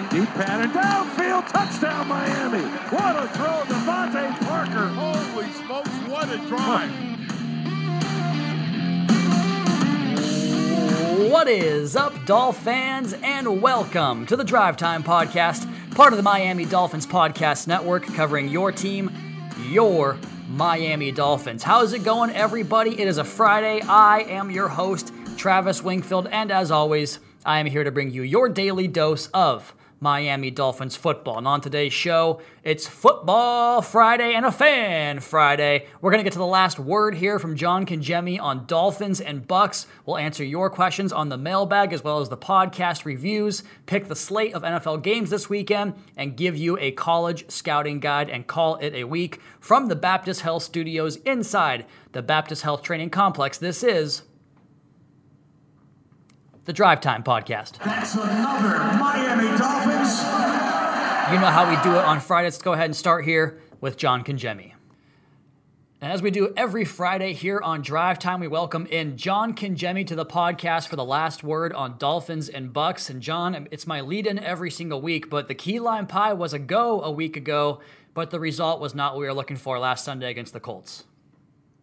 throwing. Deep pattern. Downfield. Touchdown, Miami. What a throw. DeVante Parker. Holy smokes, what a drive. What is up, Dolph fans, and welcome to the Drive Time Podcast, part of the Miami Dolphins Podcast Network, covering your team, your Miami Dolphins. How's it going, everybody? It is a Friday. I am your host, Travis Wingfield, and as always, I am here to bring you your daily dose of Miami Dolphins football. And on today's show, it's Football Friday and a Fan Friday. We're going to get to the last word here from John Congemi on Dolphins and Bucs. We'll answer your questions on the mailbag as well as the podcast reviews, pick the slate of NFL games this weekend, and give you a college scouting guide and call it a week from the Baptist Health Studios inside the Baptist Health Training Complex. This is the Drive Time Podcast. That's another Miami Dolphins. You know how we do it on Fridays. Let's go ahead and start here with John Congemi. And as we do every Friday here on Drive Time, we welcome in John Congemi to the podcast for the last word on Dolphins and Bucs. And John, it's my lead in every single week, but the key lime pie was a go a week ago, but the result was not what we were looking for last Sunday against the Colts.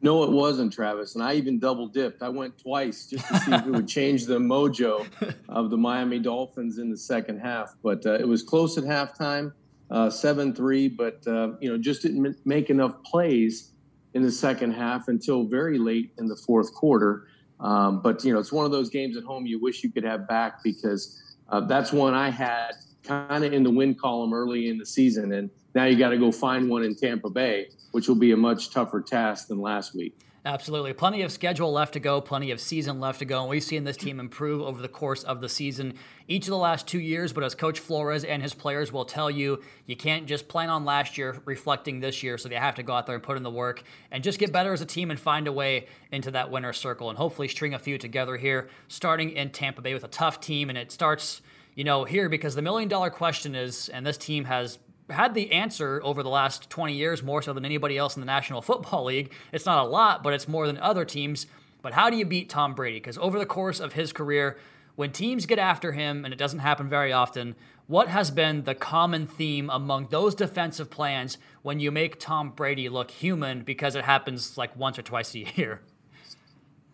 No, it wasn't, Travis. And I even double dipped. I went twice just to see if it would change the mojo of the Miami Dolphins in the second half. But uh, it was close at halftime, uh, seven three. But uh, you know, just didn't make enough plays in the second half until very late in the fourth quarter. Um, but you know, it's one of those games at home you wish you could have back because uh, that's one I had kind of in the win column early in the season, and now you got to go find one in Tampa Bay, which will be a much tougher task than last week. Absolutely. Plenty of schedule left to go, plenty of season left to go. And we've seen this team improve over the course of the season each of the last two years. But as Coach Flores and his players will tell you, you can't just plan on last year reflecting this year. So they have to go out there and put in the work and just get better as a team and find a way into that winner circle and hopefully string a few together here, starting in Tampa Bay with a tough team. And it starts, you know, here because the million dollar question is, and this team has had the answer over the last 20 years more so than anybody else in the National Football League. It's not a lot, but it's more than other teams. But how do you beat Tom Brady? Because over the course of his career, when teams get after him, and it doesn't happen very often, what has been the common theme among those defensive plans when you make Tom Brady look human because it happens like once or twice a year?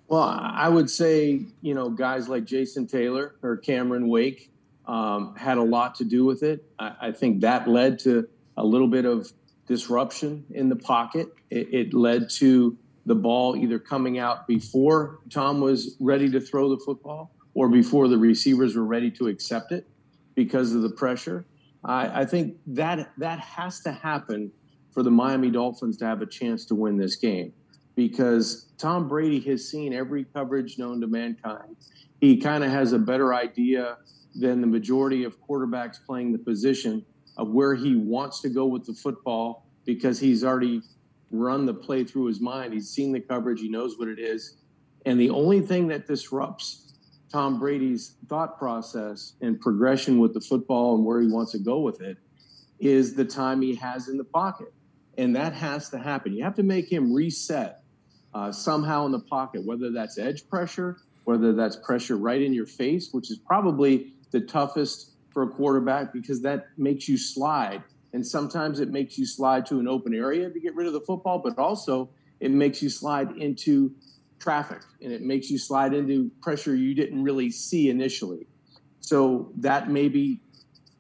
Well, I would say, you know, guys like Jason Taylor or Cameron Wake um, had a lot to do with it. I, I, think that led to a little bit of disruption in the pocket. It, it, led to the ball either coming out before Tom was ready to throw the football or before the receivers were ready to accept it because of the pressure. I, I think that that has to happen for the Miami Dolphins to have a chance to win this game because Tom Brady has seen every coverage known to mankind. He kind of has a better idea than the majority of quarterbacks playing the position of where he wants to go with the football because he's already run the play through his mind. He's seen the coverage, he knows what it is. And the only thing that disrupts Tom Brady's thought process and progression with the football and where he wants to go with it is the time he has in the pocket. And that has to happen. You have to make him reset uh, somehow in the pocket, whether that's edge pressure, whether that's pressure right in your face, which is probably the toughest for a quarterback because that makes you slide. And sometimes it makes you slide to an open area to get rid of the football, but also it makes you slide into traffic and it makes you slide into pressure you didn't really see initially. So that may be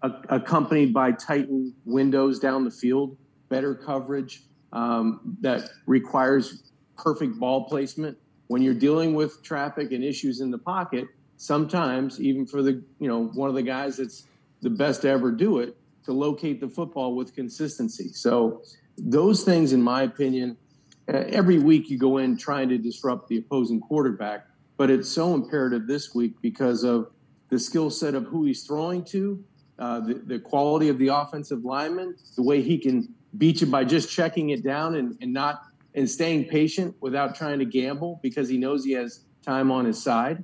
accompanied by tightened windows down the field, better coverage um, that requires perfect ball placement. When you're dealing with traffic and issues in the pocket, sometimes even for the you know one of the guys that's the best to ever do it to locate the football with consistency. So those things, in my opinion, uh, every week you go in trying to disrupt the opposing quarterback, but it's so imperative this week because of the skill set of who he's throwing to, uh, the, the quality of the offensive lineman, the way he can beat you by just checking it down and, and not and staying patient without trying to gamble because he knows he has time on his side.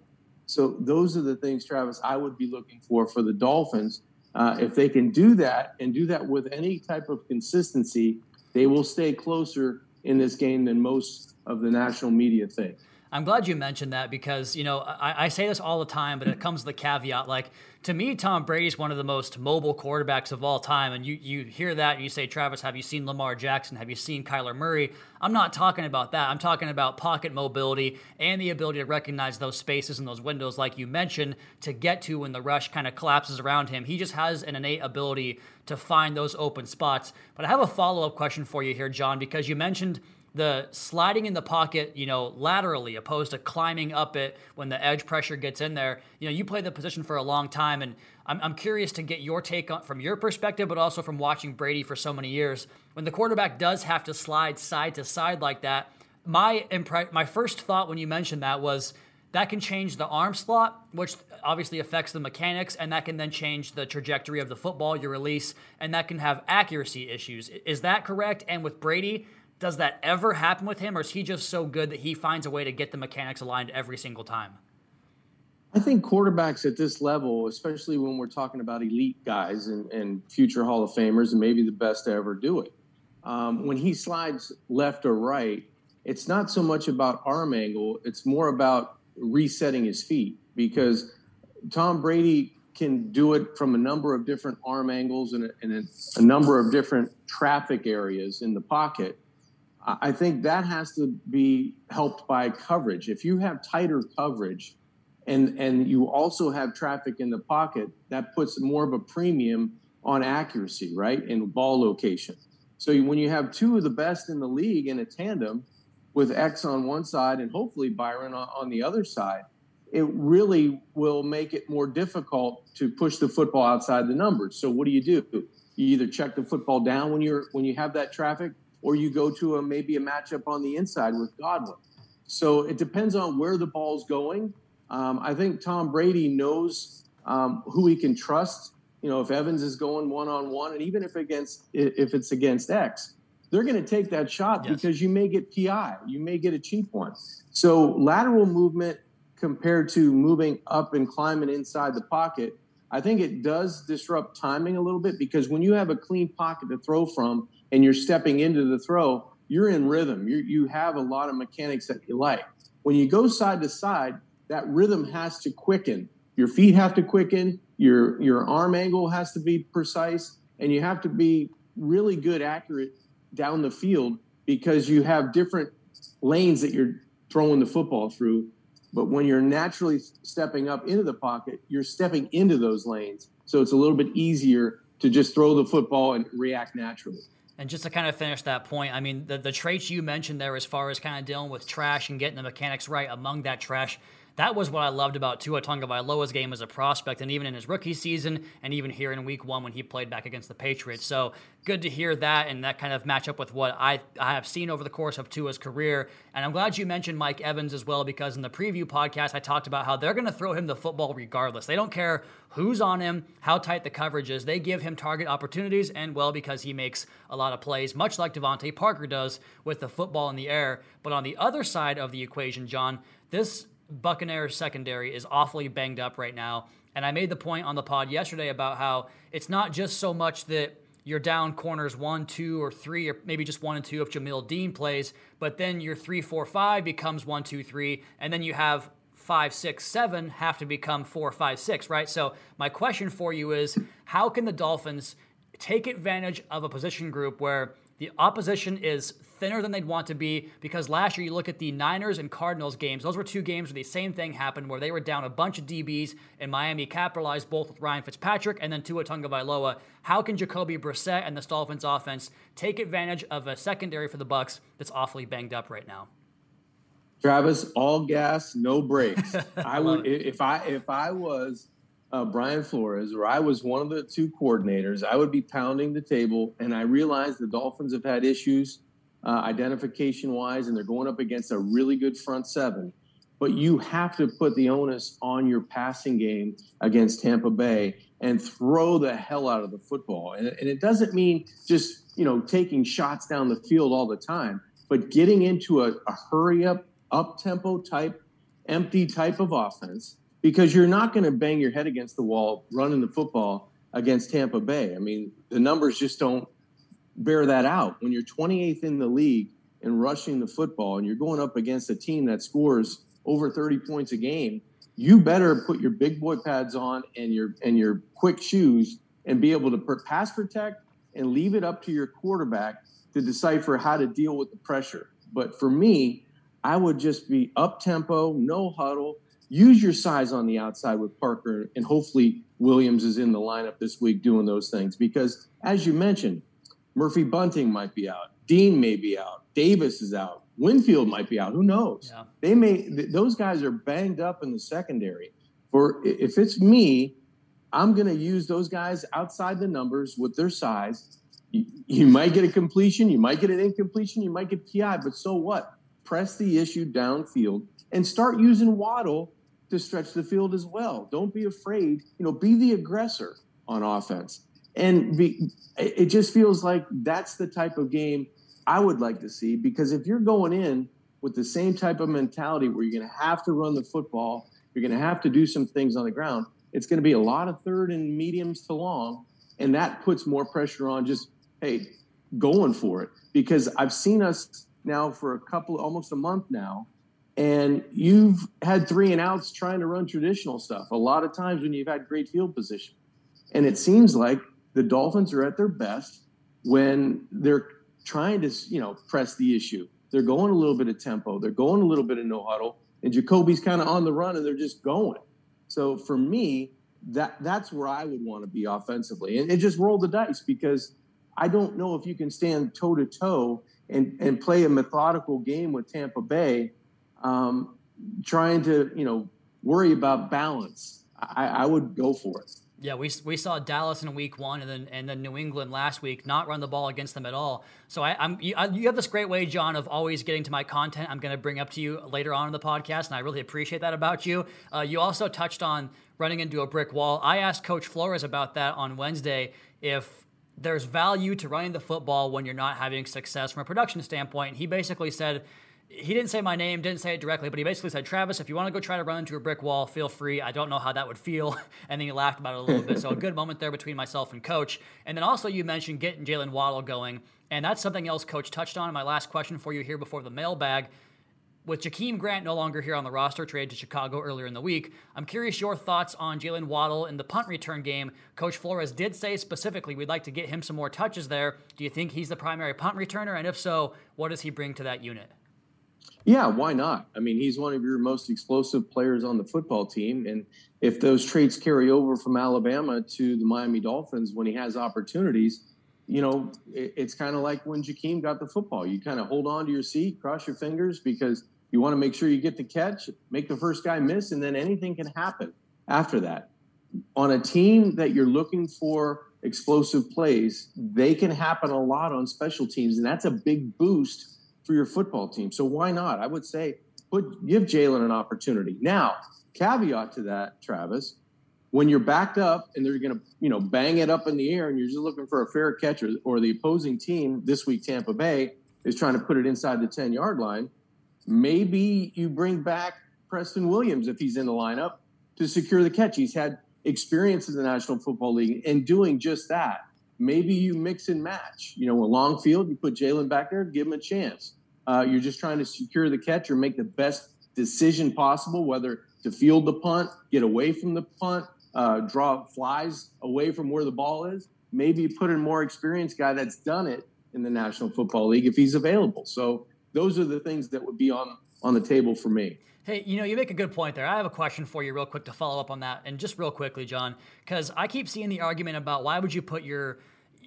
So those are the things, Travis, I would be looking for for the Dolphins. Uh, if they can do that and do that with any type of consistency, they will stay closer in this game than most of the national media think. I'm glad you mentioned that because, you know, I, I, say this all the time, but it comes with the caveat. Like, to me, Tom Brady's one of the most mobile quarterbacks of all time. And you, you hear that and you say, Travis, have you seen Lamar Jackson? Have you seen Kyler Murray? I'm not talking about that. I'm talking about pocket mobility and the ability to recognize those spaces and those windows, like you mentioned, to get to when the rush kind of collapses around him. He just has an innate ability to find those open spots. But I have a follow up question for you here, John, because you mentioned the sliding in the pocket, you know, laterally opposed to climbing up it when the edge pressure gets in there. You know, you play the position for a long time, and I'm, I'm curious to get your take on from your perspective, but also from watching Brady for so many years. When the quarterback does have to slide side to side like that, my impre- my first thought when you mentioned that was that can change the arm slot, which obviously affects the mechanics, and that can then change the trajectory of the football, your release, and that can have accuracy issues. Is that correct? And with Brady, does that ever happen with him, or is he just so good that he finds a way to get the mechanics aligned every single time? I think quarterbacks at this level, especially when we're talking about elite guys and, and future Hall of Famers and maybe the best to ever do it, um, when he slides left or right, it's not so much about arm angle, it's more about resetting his feet because Tom Brady can do it from a number of different arm angles and a, and a, a number of different traffic areas in the pocket I think that has to be helped by coverage. If you have tighter coverage and, and you also have traffic in the pocket, that puts more of a premium on accuracy, right? And ball location. So when you have two of the best in the league in a tandem with X on one side and hopefully Byron on the other side, it really will make it more difficult to push the football outside the numbers. So what do you do? You either check the football down when you're when you have that traffic or you go to a maybe a matchup on the inside with Godwin. So it depends on where the ball's going. Um, I think Tom Brady knows um, who he can trust. You know, if Evans is going one on one, and even if against if it's against X, they're going to take that shot yes. because you may get PI, you may get a cheap one. So lateral movement compared to moving up and climbing inside the pocket, I think it does disrupt timing a little bit because when you have a clean pocket to throw from and you're stepping into the throw, you're in rhythm. You you have a lot of mechanics that you like. When you go side to side, that rhythm has to quicken. Your feet have to quicken. Your your arm angle has to be precise, and you have to be really good, accurate down the field because you have different lanes that you're throwing the football through. But when you're naturally stepping up into the pocket, you're stepping into those lanes. So it's a little bit easier to just throw the football and react naturally. And just to kind of finish that point, I mean, the, the traits you mentioned there as far as kind of dealing with trash and getting the mechanics right among that trash, that was what I loved about Tua Tagovailoa's game as a prospect, and even in his rookie season, and even here in Week One when he played back against the Patriots. So good to hear that, and that kind of match up with what I I have seen over the course of Tua's career. And I'm glad you mentioned Mike Evans as well, because in the preview podcast I talked about how they're going to throw him the football regardless. They don't care who's on him, how tight the coverage is. They give him target opportunities, and well, because he makes a lot of plays, much like DeVante Parker does with the football in the air. But on the other side of the equation, John, this Buccaneers secondary is awfully banged up right now. And I made the point on the pod yesterday about how it's not just so much that you're down corners one, two, or three, or maybe just one and two if Jamel Dean plays, but then your three, four, five becomes one, two, three, and then you have five, six, seven have to become four, five, six, right? So my question for you is how can the Dolphins take advantage of a position group where the opposition is thinner than they'd want to be because last year you look at the Niners and Cardinals games. Those were two games where the same thing happened where they were down a bunch of DBs and Miami capitalized both with Ryan Fitzpatrick and then Tua Tagovailoa. How can Jacoby Brissett and the Dolphins offense take advantage of a secondary for the Bucs that's awfully banged up right now? Travis, all gas, no brakes. I would if I if I was uh, Brian Flores, or I was one of the two coordinators, I would be pounding the table. And I realized the Dolphins have had issues uh, identification wise, and they're going up against a really good front seven. But you have to put the onus on your passing game against Tampa Bay and throw the hell out of the football. And, and it doesn't mean just you know taking shots down the field all the time, but getting into a, a hurry up, up tempo type, empty type of offense because you're not going to bang your head against the wall running the football against Tampa Bay. I mean, the numbers just don't bear that out. When you're 28th in the league and rushing the football, and you're going up against a team that scores over 30 points a game, you better put your big boy pads on and your and your quick shoes and be able to pass protect and leave it up to your quarterback to decipher how to deal with the pressure. But for me, I would just be up tempo, no huddle. Use your size on the outside with Parker, and hopefully Williams is in the lineup this week doing those things. Because as you mentioned, Murphy Bunting might be out, Dean may be out, Davis is out, Winfield might be out. Who knows? Yeah. They may. Th- those guys are banged up in the secondary. For if it's me, I'm going to use those guys outside the numbers with their size. You, you might get a completion, you might get an incompletion, you might get PI, but so what? Press the issue downfield and start using Waddle to stretch the field as well. Don't be afraid. You know, be the aggressor on offense. And be, it just feels like that's the type of game I would like to see because if you're going in with the same type of mentality where you're going to have to run the football, you're going to have to do some things on the ground, it's going to be a lot of third and mediums to long. And that puts more pressure on just, hey, going for it. Because I've seen us now for a couple, almost a month now, and you've had three and outs trying to run traditional stuff a lot of times when you've had great field position. And it seems like the Dolphins are at their best when they're trying to, you know, press the issue. They're going a little bit of tempo. They're going a little bit of no huddle, and Jacoby's kind of on the run, and they're just going. So for me, that that's where I would want to be offensively, and, and just roll the dice because I don't know if you can stand toe to toe and and play a methodical game with Tampa Bay, um, trying to you know worry about balance. I, I would go for it. Yeah, we, we saw Dallas in week one, and then and then New England last week not run the ball against them at all. So I, am you, you, have this great way, John, of always getting to my content. I'm going to bring up to you later on in the podcast, and I really appreciate that about you. Uh, you also touched on running into a brick wall. I asked Coach Flores about that on Wednesday. If there's value to running the football when you're not having success from a production standpoint, he basically said he didn't say my name, didn't say it directly, but he basically said, Travis, if you want to go try to run into a brick wall, feel free. I don't know how that would feel. And then he laughed about it a little bit. So a good moment there between myself and coach. And then also you mentioned getting Jalen Waddle going. And that's something else coach touched on. My last question for you here before the mailbag. With Jakeem Grant no longer here on the roster, traded to Chicago earlier in the week, I'm curious your thoughts on Jalen Waddle in the punt return game. Coach Flores did say specifically we'd like to get him some more touches there. Do you think he's the primary punt returner? And if so, what does he bring to that unit? Yeah, why not? I mean, he's one of your most explosive players on the football team. And if those traits carry over from Alabama to the Miami Dolphins when he has opportunities, you know, it, it's kind of like when Jakeem got the football. You kind of hold on to your seat, cross your fingers because you want to make sure you get the catch, make the first guy miss, and then anything can happen after that. On a team that you're looking for explosive plays, they can happen a lot on special teams, and that's a big boost for your football team. So why not? I would say put give Jalen an opportunity. Now, caveat to that, Travis, when you're backed up and they're going to, you know, bang it up in the air and you're just looking for a fair catch or, or the opposing team this week, Tampa Bay, is trying to put it inside the 10 yard line, maybe you bring back Preston Williams if he's in the lineup to secure the catch. He's had experience in the National Football League and doing just that. Maybe you mix and match. You know, a long field, you put Jalen back there, give him a chance. Uh, you're just trying to secure the catch or make the best decision possible, whether to field the punt, get away from the punt, uh, draw flies away from where the ball is. Maybe put in more experienced guy that's done it in the National Football League if he's available. So those are the things that would be on on the table for me. Hey, you know, you make a good point there. I have a question for you, real quick, to follow up on that, and just real quickly, John, because I keep seeing the argument about why would you put your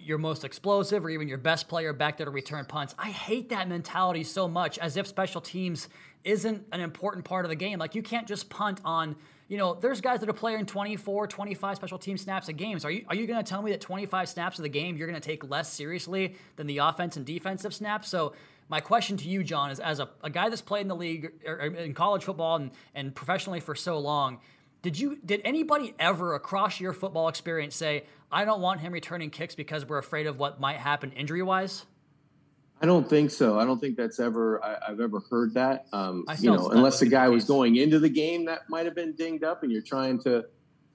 your most explosive or even your best player back there to return punts. I hate that mentality so much as if special teams isn't an important part of the game. Like you can't just punt on, you know, there's guys that are playing 24, 25 special team snaps of games. Are you are you going to tell me that 25 snaps of the game you're going to take less seriously than the offense and defensive snaps? So my question to you, John, is as a, a guy that's played in the league or, or in college football and, and professionally for so long, did you did anybody ever across your football experience say, I don't want him returning kicks because we're afraid of what might happen injury wise? I don't think so. I don't think that's ever I, have ever heard that. Um, you know, unless the guy was going into the game that might have been dinged up, and you're trying to,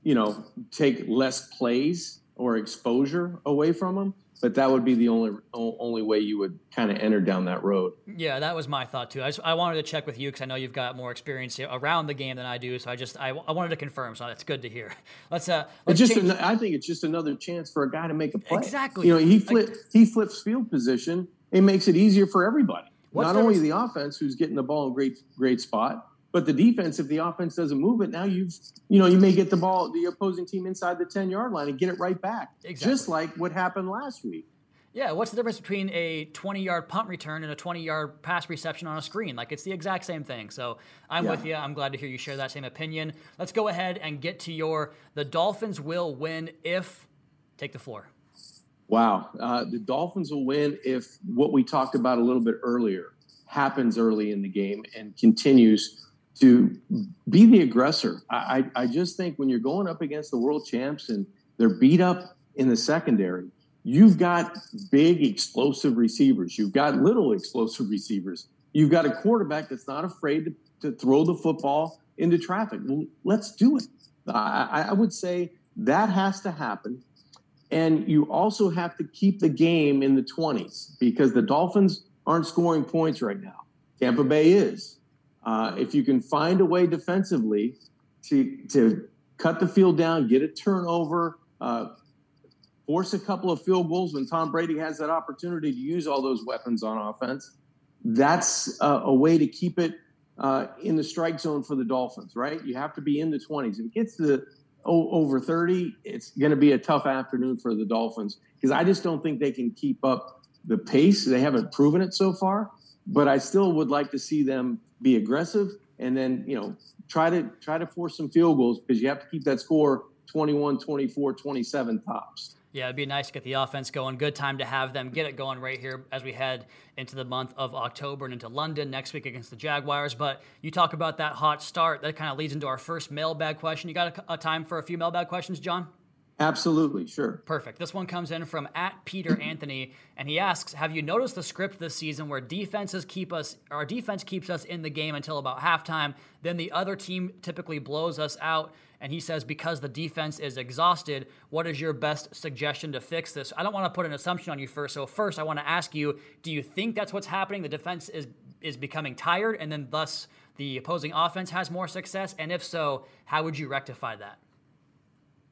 you know, take less plays or exposure away from them but that would be the only only way you would kind of enter down that road. Yeah, that was my thought too. I, just, I wanted to check with you because I know you've got more experience around the game than I do. So I just I, I wanted to confirm. So that's good to hear. Let's uh. Let's just an, I think it's just another chance for a guy to make a play. Exactly. You know, he flip like, he flips field position. It makes it easier for everybody. Not only the offense, who's getting the ball in great great spot, but the defense, if the offense doesn't move it, now you've, you know, you may get the ball, the opposing team inside the 10 yard line and get it right back. Exactly. Just like what happened last week. Yeah, what's the difference between a 20 yard punt return and a 20 yard pass reception on a screen? Like, it's the exact same thing. So I'm yeah. with you. I'm glad to hear you share that same opinion. Let's go ahead and get to your the Dolphins will win if. Take the floor. Wow. Uh, the Dolphins will win if what we talked about a little bit earlier happens early in the game and continues to be the aggressor. I, I, I just think when you're going up against the world champs and they're beat up in the secondary, You've got big, explosive receivers. You've got little explosive receivers. You've got a quarterback that's not afraid to, to throw the football into traffic. Well, let's do it. I, I would say that has to happen. And you also have to keep the game in the 20s because the Dolphins aren't scoring points right now. Tampa Bay is. Uh, if you can find a way defensively to, to cut the field down, get a turnover, uh, force a couple of field goals when Tom Brady has that opportunity to use all those weapons on offense. That's a, a way to keep it uh, in the strike zone for the Dolphins, right? You have to be in the 20s. If it gets to over 30, it's going to be a tough afternoon for the Dolphins because I just don't think they can keep up the pace. They haven't proven it so far, but I still would like to see them be aggressive and then, you know, try to try to force some field goals because you have to keep that score 21, 24, 27 tops. Yeah, it'd be nice to get the offense going. Good time to have them get it going right here as we head into the month of October and into London next week against the Jaguars. But you talk about that hot start. That kind of leads into our first mailbag question. You got a, a time for a few mailbag questions, John? Absolutely, sure. Perfect. This one comes in from at Peter Anthony, and he asks, "Have you noticed the script this season where defenses keep us, our defense keeps us in the game until about halftime, then the other team typically blows us out?" And he says, "Because the defense is exhausted, what is your best suggestion to fix this?" I don't want to put an assumption on you first, so first I want to ask you: Do you think that's what's happening? The defense is is becoming tired, and then thus the opposing offense has more success. And if so, how would you rectify that?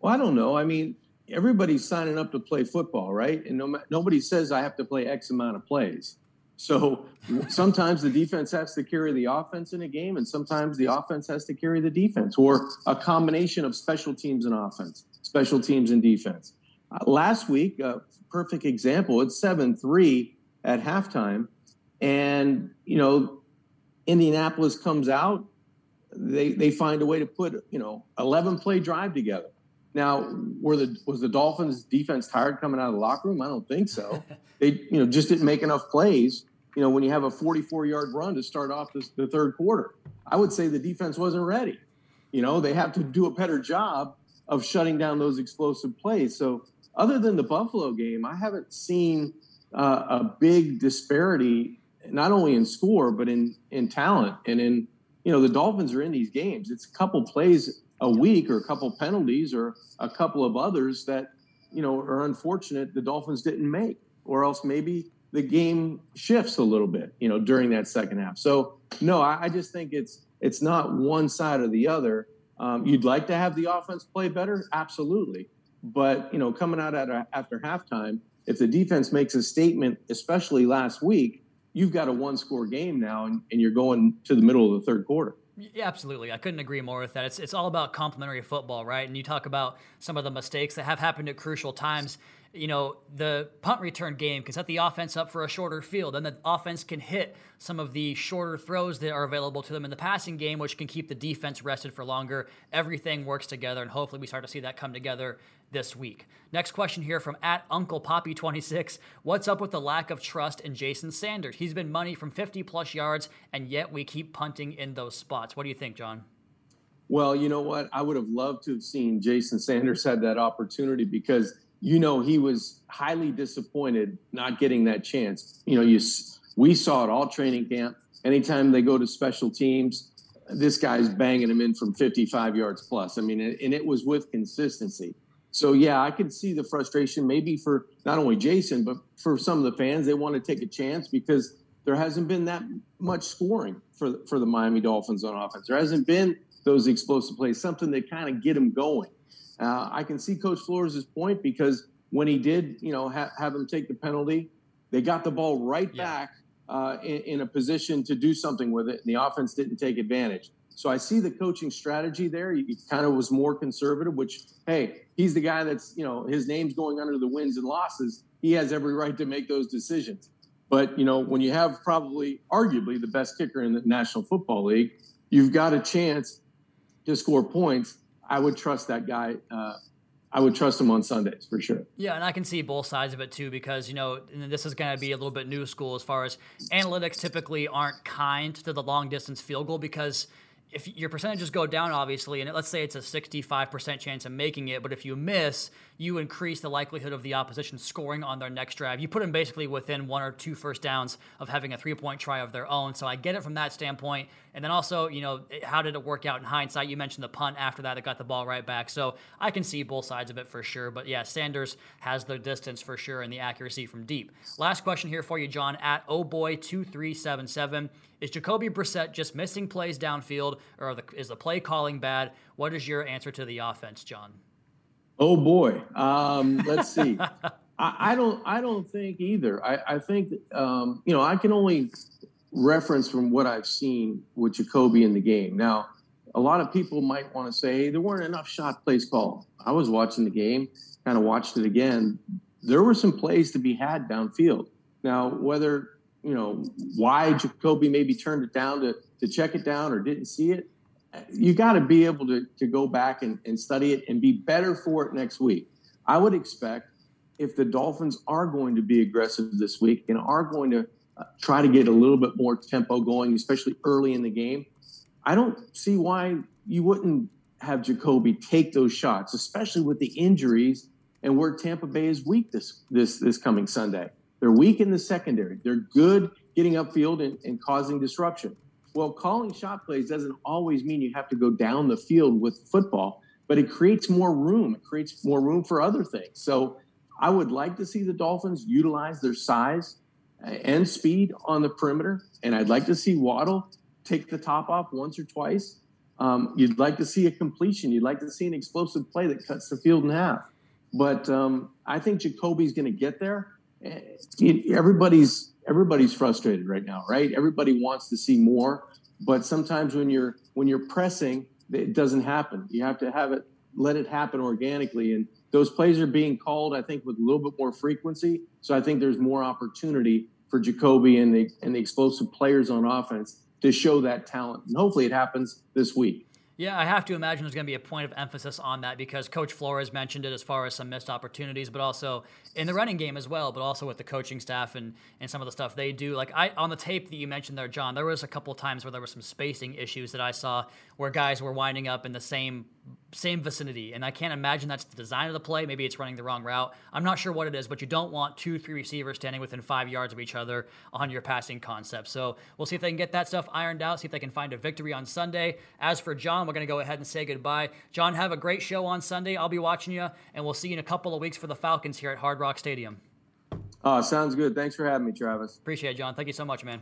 Well, I don't know. I mean, everybody's signing up to play football, right? And no, nobody says I have to play X amount of plays. So sometimes the defense has to carry the offense in a game, and sometimes the offense has to carry the defense, or a combination of special teams and offense, special teams and defense. Uh, last week, a perfect example, it's 7 3 at halftime. And, you know, Indianapolis comes out, they, they find a way to put, you know, 11 play drive together. Now, were the was the Dolphins defense tired coming out of the locker room? I don't think so. they, you know, just didn't make enough plays. You know, when you have a 44 yard run to start off this, the third quarter, I would say the defense wasn't ready. You know, they have to do a better job of shutting down those explosive plays. So, other than the Buffalo game, I haven't seen uh, a big disparity, not only in score but in in talent and in you know the Dolphins are in these games. It's a couple plays a week or a couple penalties or a couple of others that you know are unfortunate the Dolphins didn't make, or else maybe the game shifts a little bit, you know, during that second half. So no, I, I just think it's it's not one side or the other. Um, you'd like to have the offense play better, absolutely, but you know, coming out at a, after halftime, if the defense makes a statement, especially last week, you've got a one-score game now, and, and you're going to the middle of the third quarter. Yeah, absolutely. I couldn't agree more with that. It's, it's all about complementary football, right? And you talk about some of the mistakes that have happened at crucial times. You know, the punt return game can set the offense up for a shorter field, and the offense can hit some of the shorter throws that are available to them in the passing game, which can keep the defense rested for longer. Everything works together, and hopefully we start to see that come together this week. Next question here from at Uncle Poppy26. What's up with the lack of trust in Jason Sanders? He's been money from 50 plus yards, and yet we keep punting in those spots. What do you think, John? Well, you know what? I would have loved to have seen Jason Sanders had that opportunity because you know he was highly disappointed not getting that chance. You know, you we saw it all training camp. Anytime they go to special teams, this guy's banging them in from 55 yards plus. I mean, and it was with consistency. So yeah, I could see the frustration maybe for not only Jason but for some of the fans. They want to take a chance because there hasn't been that much scoring for for the Miami Dolphins on offense. There hasn't been those explosive plays, something that kind of get them going. Uh, I can see Coach Flores' point because when he did, you know, ha- have him take the penalty, they got the ball right yeah. back uh, in, in, a position to do something with it, and the offense didn't take advantage. So I see the coaching strategy there. He kind of was more conservative, which, hey, he's the guy that's, you know, his name's going under the wins and losses. He has every right to make those decisions. But, you know, when you have probably, arguably, the best kicker in the National Football League, you've got a chance to score points. I would trust that guy uh, I would trust him on Sundays for sure. Yeah, and I can see both sides of it too because, you know, this is going to be a little bit new school as far as analytics typically aren't kind to the long distance field goal because if your percentages go down, obviously, and let's say it's a 65% chance of making it, but if you miss, you increase the likelihood of the opposition scoring on their next drive. You put them basically within one or two first downs of having a three point try of their own. So I get it from that standpoint. And then also, you know, how did it work out in hindsight? You mentioned the punt after that that got the ball right back. So I can see both sides of it for sure. But yeah, Sanders has the distance for sure and the accuracy from deep. Last question here for you, John, at oh boy 2377. Is Jacoby Brissett just missing plays downfield or the, is the play calling bad? What is your answer to the offense, John? Oh boy, um, let's see. I, I, don't. I don't think either. I, I think um, you know. I can only reference from what I've seen with Jacoby in the game. Now, a lot of people might want to say hey, there weren't enough shot plays called. I was watching the game, kind of watched it again. There were some plays to be had downfield. Now, whether you know why Jacoby maybe turned it down to to check it down or didn't see it, you got to be able to, to go back and, and study it and be better for it next week. I would expect if the Dolphins are going to be aggressive this week and are going to uh, try to get a little bit more tempo going, especially early in the game, I don't see why you wouldn't have Jacoby take those shots, especially with the injuries and where Tampa Bay is weak this this this coming Sunday. They're weak in the secondary. They're good getting upfield and, and causing disruption. Well, calling shot plays doesn't always mean you have to go down the field with football, but it creates more room. It creates more room for other things. So I would like to see the Dolphins utilize their size and speed on the perimeter, and I'd like to see Waddle take the top off once or twice. Um, you'd like to see a completion. You'd like to see an explosive play that cuts the field in half. But um, I think Jacoby's going to get there. Eh, everybody's everybody's frustrated right now, right? Everybody wants to see more, but sometimes when you're when you're pressing, it doesn't happen. You have to have it let it happen organically, and those plays are being called, I think, with a little bit more frequency. So I think there's more opportunity for Jacoby and the and the explosive players on offense to show that talent, and hopefully it happens this week. Yeah, I have to imagine there's going to be a point of emphasis on that because Coach Flores mentioned it as far as some missed opportunities, but also in the running game as well, but also with the coaching staff and, and some of the stuff they do. Like I on the tape that you mentioned there, John, there was a couple times where there were some spacing issues that I saw where guys were winding up in the same same vicinity. And I can't imagine that's the design of the play. Maybe it's running the wrong route. I'm not sure what it is, but you don't want two, three receivers standing within five yards of each other on your passing concept. So we'll see if they can get that stuff ironed out, see if they can find a victory on Sunday. As for John, we're going to go ahead and say goodbye. John, have a great show on Sunday. I'll be watching you, and we'll see you in a couple of weeks for the Falcons here at Hard Rock Stadium. Oh, sounds good. Thanks for having me, Travis. Appreciate it, John. Thank you so much, man.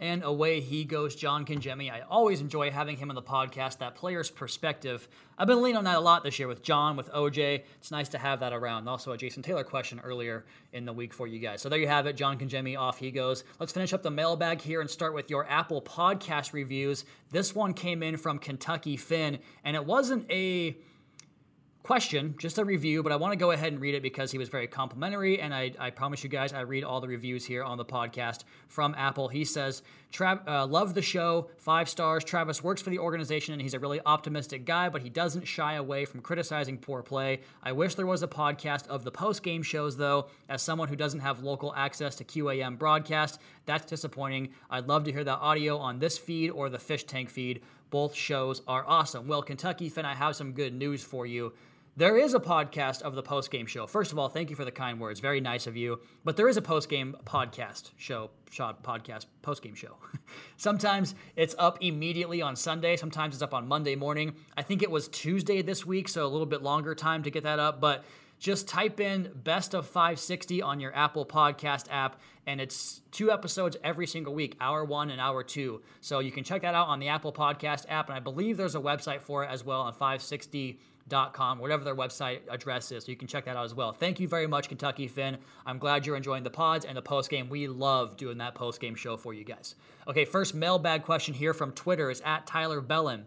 And away he goes, John Congemi. I always enjoy having him on the podcast, that player's perspective. I've been leaning on that a lot this year with John, with OJ. It's nice to have that around. Also, a Jason Taylor question earlier in the week for you guys. So there you have it, John Congemi. Off he goes. Let's finish up the mailbag here and start with your Apple podcast reviews. This one came in from Kentucky Finn, and it wasn't a question, just a review, but I want to go ahead and read it because he was very complimentary. And I, I promise you guys, I read all the reviews here on the podcast from Apple. He says, Tra- uh, Love the show, five stars. Travis works for the organization and he's a really optimistic guy, but he doesn't shy away from criticizing poor play. I wish there was a podcast of the post game shows, though. As someone who doesn't have local access to QAM broadcast, that's disappointing. I'd love to hear that audio on this feed or the Fish Tank feed. Both shows are awesome. Well, Kentucky Finn, I have some good news for you there is a podcast of the post game show. First of all, thank you for the kind words. Very nice of you. But there is a post game podcast show, shot podcast post game show. sometimes it's up immediately on Sunday. Sometimes it's up on Monday morning. I think it was Tuesday this week, so a little bit longer time to get that up. But just type in best of 560 on your Apple Podcast app, and it's two episodes every single week, hour one and hour two. So you can check that out on the Apple Podcast app, and I believe there's a website for it as well on 560.com, whatever their website address is. So you can check that out as well. Thank you very much, Kentucky Finn. I'm glad you're enjoying the pods and the post game. We love doing that post game show for you guys. Okay, first mailbag question here from Twitter is at Tyler Bellin.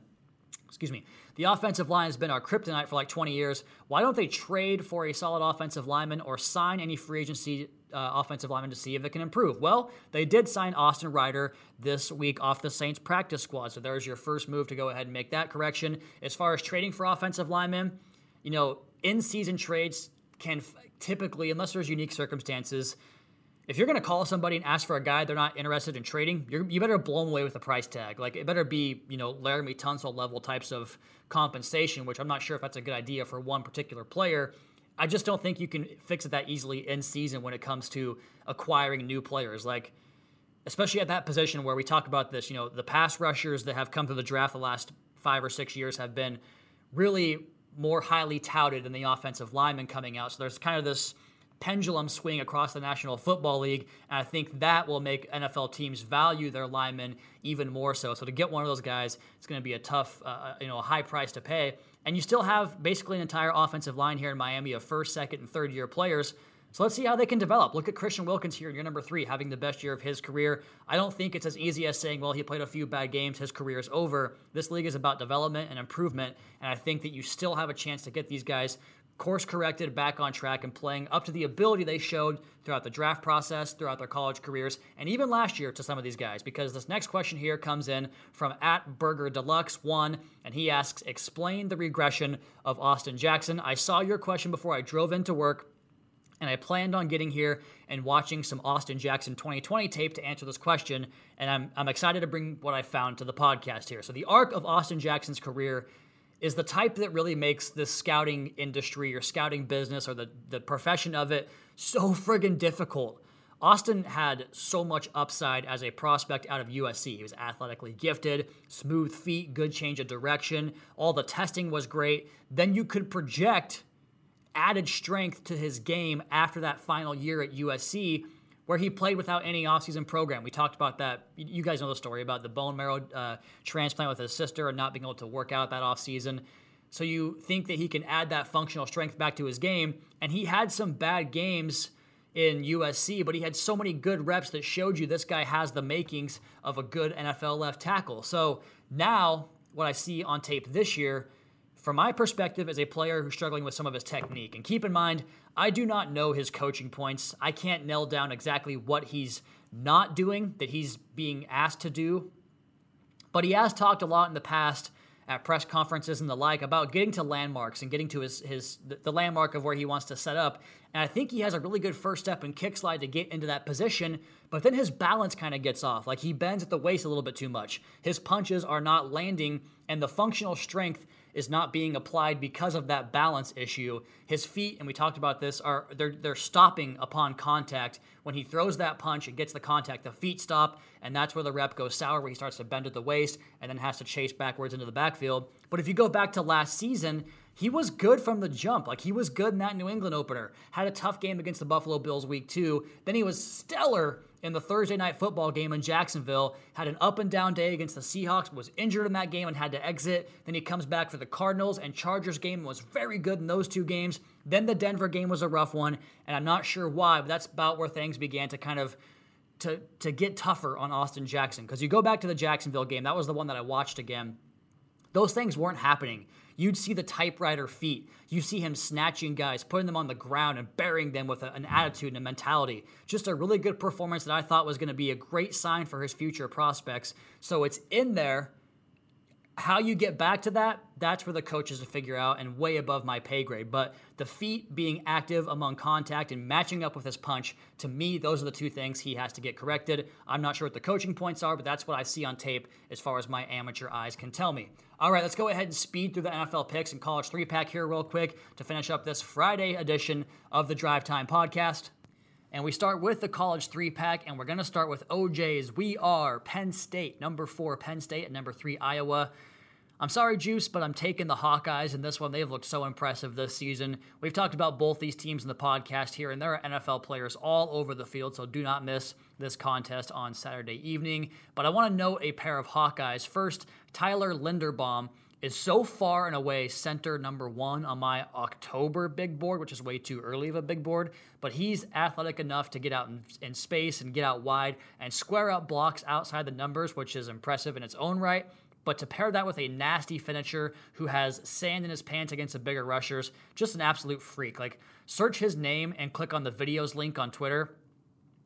Excuse me. The offensive line has been our kryptonite for like 20 years. Why don't they trade for a solid offensive lineman or sign any free agency uh, offensive lineman to see if it can improve? Well, they did sign Austin Reiter this week off the Saints practice squad. So there's your first move to go ahead and make that correction. As far as trading for offensive linemen, you know, in season trades can f- typically, unless there's unique circumstances, if you're going to call somebody and ask for a guy they're not interested in trading, you better blow them away with a price tag. Like it better be, you know, Laremy Tunsil level types of compensation, which I'm not sure if that's a good idea for one particular player. I just don't think you can fix it that easily in season when it comes to acquiring new players. Like, especially at that position where we talk about this, you know, the pass rushers that have come through the draft the last five or six years have been really more highly touted than the offensive linemen coming out. So there's kind of this pendulum swing across the National Football League. And I think that will make NFL teams value their linemen even more so. So to get one of those guys, it's going to be a tough, uh, uh, you know, a high price to pay. And you still have basically an entire offensive line here in Miami of first, second, and third year players. So let's see how they can develop. Look at Christian Wilkins here, in your number three, having the best year of his career. I don't think it's as easy as saying, well, he played a few bad games, his career is over. This league is about development and improvement, and I think that you still have a chance to get these guys course corrected, back on track, and playing up to the ability they showed throughout the draft process, throughout their college careers, and even last year to some of these guys. Because this next question here comes in from at Burger Deluxe One, and he asks, "Explain the regression of Austin Jackson." I saw your question before I drove into work. And I planned on getting here and watching some Austin Jackson 2020 tape to answer this question. And I'm, I'm excited to bring what I found to the podcast here. So, the arc of Austin Jackson's career is the type that really makes this scouting industry or scouting business or the, the profession of it so friggin' difficult. Austin had so much upside as a prospect out of USC. He was athletically gifted, smooth feet, good change of direction. All the testing was great. Then you could project added strength to his game after that final year at USC where he played without any offseason program. We talked about that. You guys know the story about the bone marrow uh, transplant with his sister and not being able to work out that offseason. So you think that he can add that functional strength back to his game. And he had some bad games in USC, but he had so many good reps that showed you this guy has the makings of a good NFL left tackle. So now, what I see on tape this year, from my perspective, as a player who's struggling with some of his technique. And keep in mind, I do not know his coaching points. I can't nail down exactly what he's not doing that he's being asked to do. But he has talked a lot in the past at press conferences and the like about getting to landmarks and getting to his, his the landmark of where he wants to set up. And I think he has a really good first step and kick slide to get into that position, but then his balance kind of gets off. Like he bends at the waist a little bit too much. His punches are not landing, and the functional strength is not being applied because of that balance issue. His feet, and we talked about this, are they're they're stopping upon contact. When he throws that punch, it gets the contact. The feet stop, and that's where the rep goes sour, where he starts to bend at the waist and then has to chase backwards into the backfield. But if you go back to last season, he was good from the jump. Like he was good in that New England opener. Had a tough game against the Buffalo Bills week two. Then he was stellar in the Thursday night football game in Jacksonville. Had an up and down day against the Seahawks, was injured in that game and had to exit. Then he comes back for the Cardinals and Chargers game was very good in those two games. Then the Denver game was a rough one, and I'm not sure why, but that's about where things began to kind of to to get tougher on Austin Jackson. Because you go back to the Jacksonville game, that was the one that I watched again. Those things weren't happening. You'd see the typewriter feet. You see him snatching guys, putting them on the ground and burying them with a, an attitude and a mentality. Just a really good performance that I thought was going to be a great sign for his future prospects. So it's in there. How you get back to that, that's for the coaches to figure out and way above my pay grade. But the feet being active among contact and matching up with his punch, to me, those are the two things he has to get corrected. I'm not sure what the coaching points are, but that's what I see on tape as far as my amateur eyes can tell me. All right, let's go ahead and speed through the NFL picks and college three pack here, real quick, to finish up this Friday edition of the Drive Time Podcast. And we start with the college three pack, and we're going to start with OJ's. We are Penn State, number four, Penn State, and number three, Iowa. I'm sorry, Juice, but I'm taking the Hawkeyes in this one. They've looked so impressive this season. We've talked about both these teams in the podcast here, and there are NFL players all over the field, so do not miss this contest on Saturday evening. But I want to note a pair of Hawkeyes. First, Tyler Linderbaum is so far and away center number one on my October big board, which is way too early of a big board. But he's athletic enough to get out in, in, space and get out wide and square up blocks outside the numbers, which is impressive in its own right. But to pair that with a nasty finisher who has sand in his pants against the bigger rushers, just an absolute freak. Like, search his name and click on the videos link on Twitter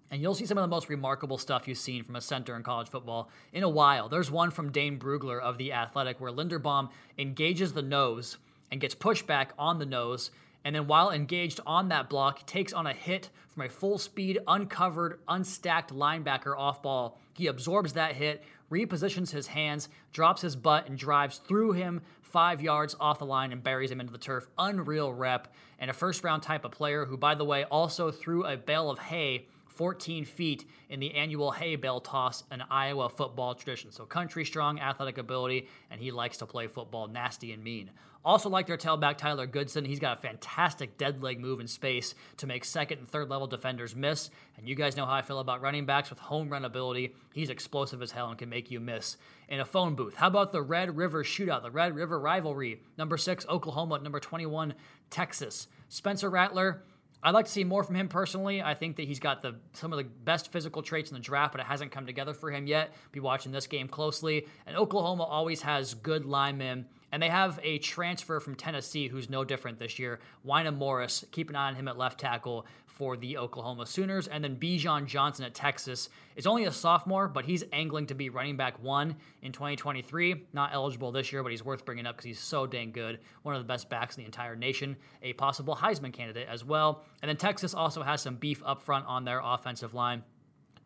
and you'll see some of the most remarkable stuff you've seen from a center in college football in a while. There's one from Dane Brugler of The Athletic where Linderbaum engages the nose and gets pushed back on the nose. And then, while engaged on that block, takes on a hit from a full speed, uncovered, unstacked linebacker off ball. He absorbs that hit, repositions his hands, drops his butt, and drives through him five yards off the line and buries him into the turf. Unreal rep. And a first round type of player who, by the way, also threw a bale of hay 14 feet in the annual hay bale toss, an Iowa football tradition. So country strong, athletic ability, and he likes to play football nasty and mean. Also, like their tailback Tyler Goodson, he's got a fantastic dead leg move in space to make second and third level defenders miss. And you guys know how I feel about running backs with home run ability. He's explosive as hell and can make you miss in a phone booth. How about the Red River shootout, the Red River rivalry? Number six, Oklahoma, number 21, Texas. Spencer Rattler I'd like to see more from him personally. I think that he's got the some of the best physical traits in the draft, but it hasn't come together for him yet. Be watching this game closely. And Oklahoma always has good linemen and they have a transfer from Tennessee who's no different this year. Wanya Morris, keep an eye on him at left tackle for the Oklahoma Sooners. And then Bijan Robinson at Texas is only a sophomore, but he's angling to be running back one in 2023. Not eligible this year, but he's worth bringing up because he's so dang good. One of the best backs in the entire nation. A possible Heisman candidate as well. And then Texas also has some beef up front on their offensive line.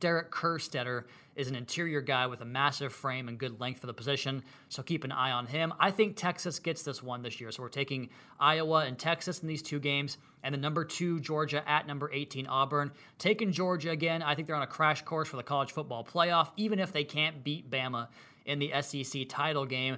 Derek Kerstetter is an interior guy with a massive frame and good length for the position, so keep an eye on him. I think Texas gets this one this year, so we're taking Iowa and Texas in these two games, and the number two Georgia at number 18 Auburn. Taking Georgia again, I think they're on a crash course for the college football playoff, even if they can't beat Bama in the SEC title game.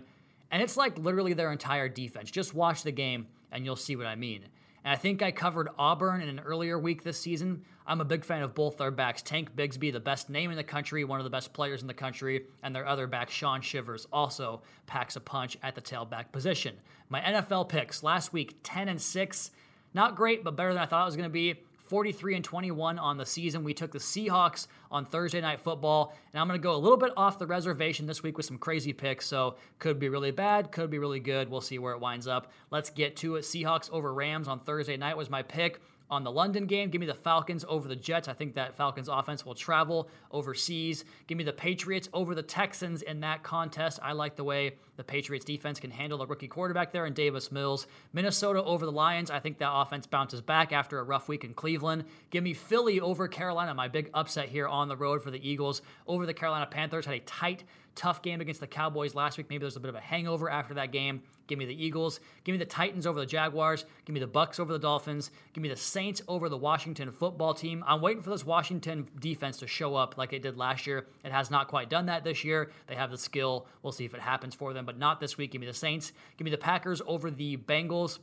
And it's like literally their entire defense. Just watch the game and you'll see what I mean. And I think I covered Auburn in an earlier week this season. I'm a big fan of both their backs. Tank Bigsby, the best name in the country, one of the best players in the country, and their other back, Shaun Shivers, also packs a punch at the tailback position. My NFL picks last week 10 and 6. Not great, but better than I thought it was going to be. 43 and 21 on the season. We took the Seahawks on Thursday Night Football, and I'm going to go a little bit off the reservation this week with some crazy picks. So could be really bad, could be really good. We'll see where it winds up. Let's get to it. Seahawks over Rams on Thursday night was my pick on the London game. Give me the Falcons over the Jets. I think that Falcons offense will travel overseas. Give me the Patriots over the Texans in that contest. I like the way the Patriots defense can handle the rookie quarterback there in Davis Mills. Minnesota over the Lions. I think that offense bounces back after a rough week in Cleveland. Give me Philly over Carolina. My big upset here on the road for the Eagles over the Carolina Panthers. Had a tight tough game against the Cowboys last week. Maybe there's a bit of a hangover after that game. Give me the Eagles. Give me the Titans over the Jaguars. Give me the Bucs over the Dolphins. Give me the Saints over the Washington football team. I'm waiting for this Washington defense to show up like it did last year. It has not quite done that this year. They have the skill. We'll see if it happens for them, but not this week. Give me the Saints. Give me the Packers over the Bengals.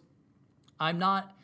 I'm not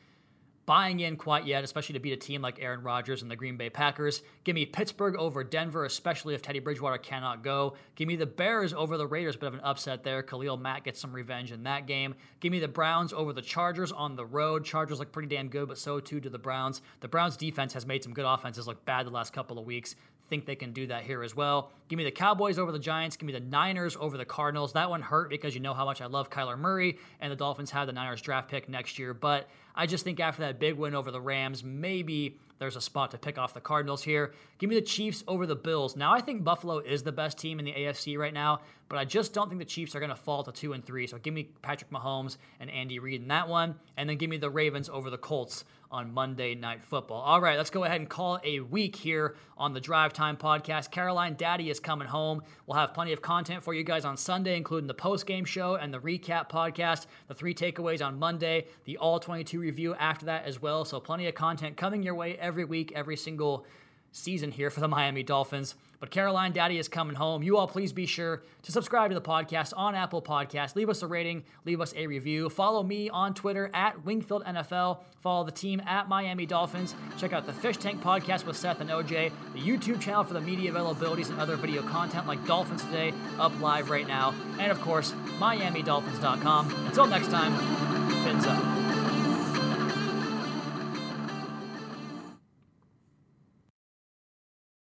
buying in quite yet, especially to beat a team like Aaron Rodgers and the Green Bay Packers. Give me Pittsburgh over Denver, especially if Teddy Bridgewater cannot go. Give me the Bears over the Raiders, bit of an upset there. Khalil Mack gets some revenge in that game. Give me the Browns over the Chargers on the road. Chargers look pretty damn good, but so too do the Browns. The Browns defense has made some good offenses look bad the last couple of weeks think they can do that here as well. Give me the Cowboys over the Giants. Give me the Niners over the Cardinals. That one hurt because you know how much I love Kyler Murray, and the Dolphins have the Niners draft pick next year. But I just think after that big win over the Rams, maybe there's a spot to pick off the Cardinals here. Give me the Chiefs over the Bills. Now I think Buffalo is the best team in the AFC right now, but I just don't think the Chiefs are going to fall to two and three. So give me Patrick Mahomes and Andy Reid in that one, and then give me the Ravens over the Colts on Monday Night Football. All right, let's go ahead and call a week here on the Drive Time Podcast. Caroline Daddy is coming home. We'll have plenty of content for you guys on Sunday, including the post game show and the recap podcast, the three takeaways on Monday, the All 22 review after that as well. So plenty of content coming your way every week, every single season here for the Miami Dolphins. But Caroline Daddy is coming home. You all please be sure to subscribe to the podcast on Apple Podcasts. Leave us a rating, leave us a review. Follow me on Twitter at Wingfield NFL. Follow the team at Miami Dolphins. Check out the Fish Tank podcast with Seth and OJ, the YouTube channel for the media availabilities and other video content like Dolphins Today up live right now. And of course, MiamiDolphins.com. Until next time, fins up.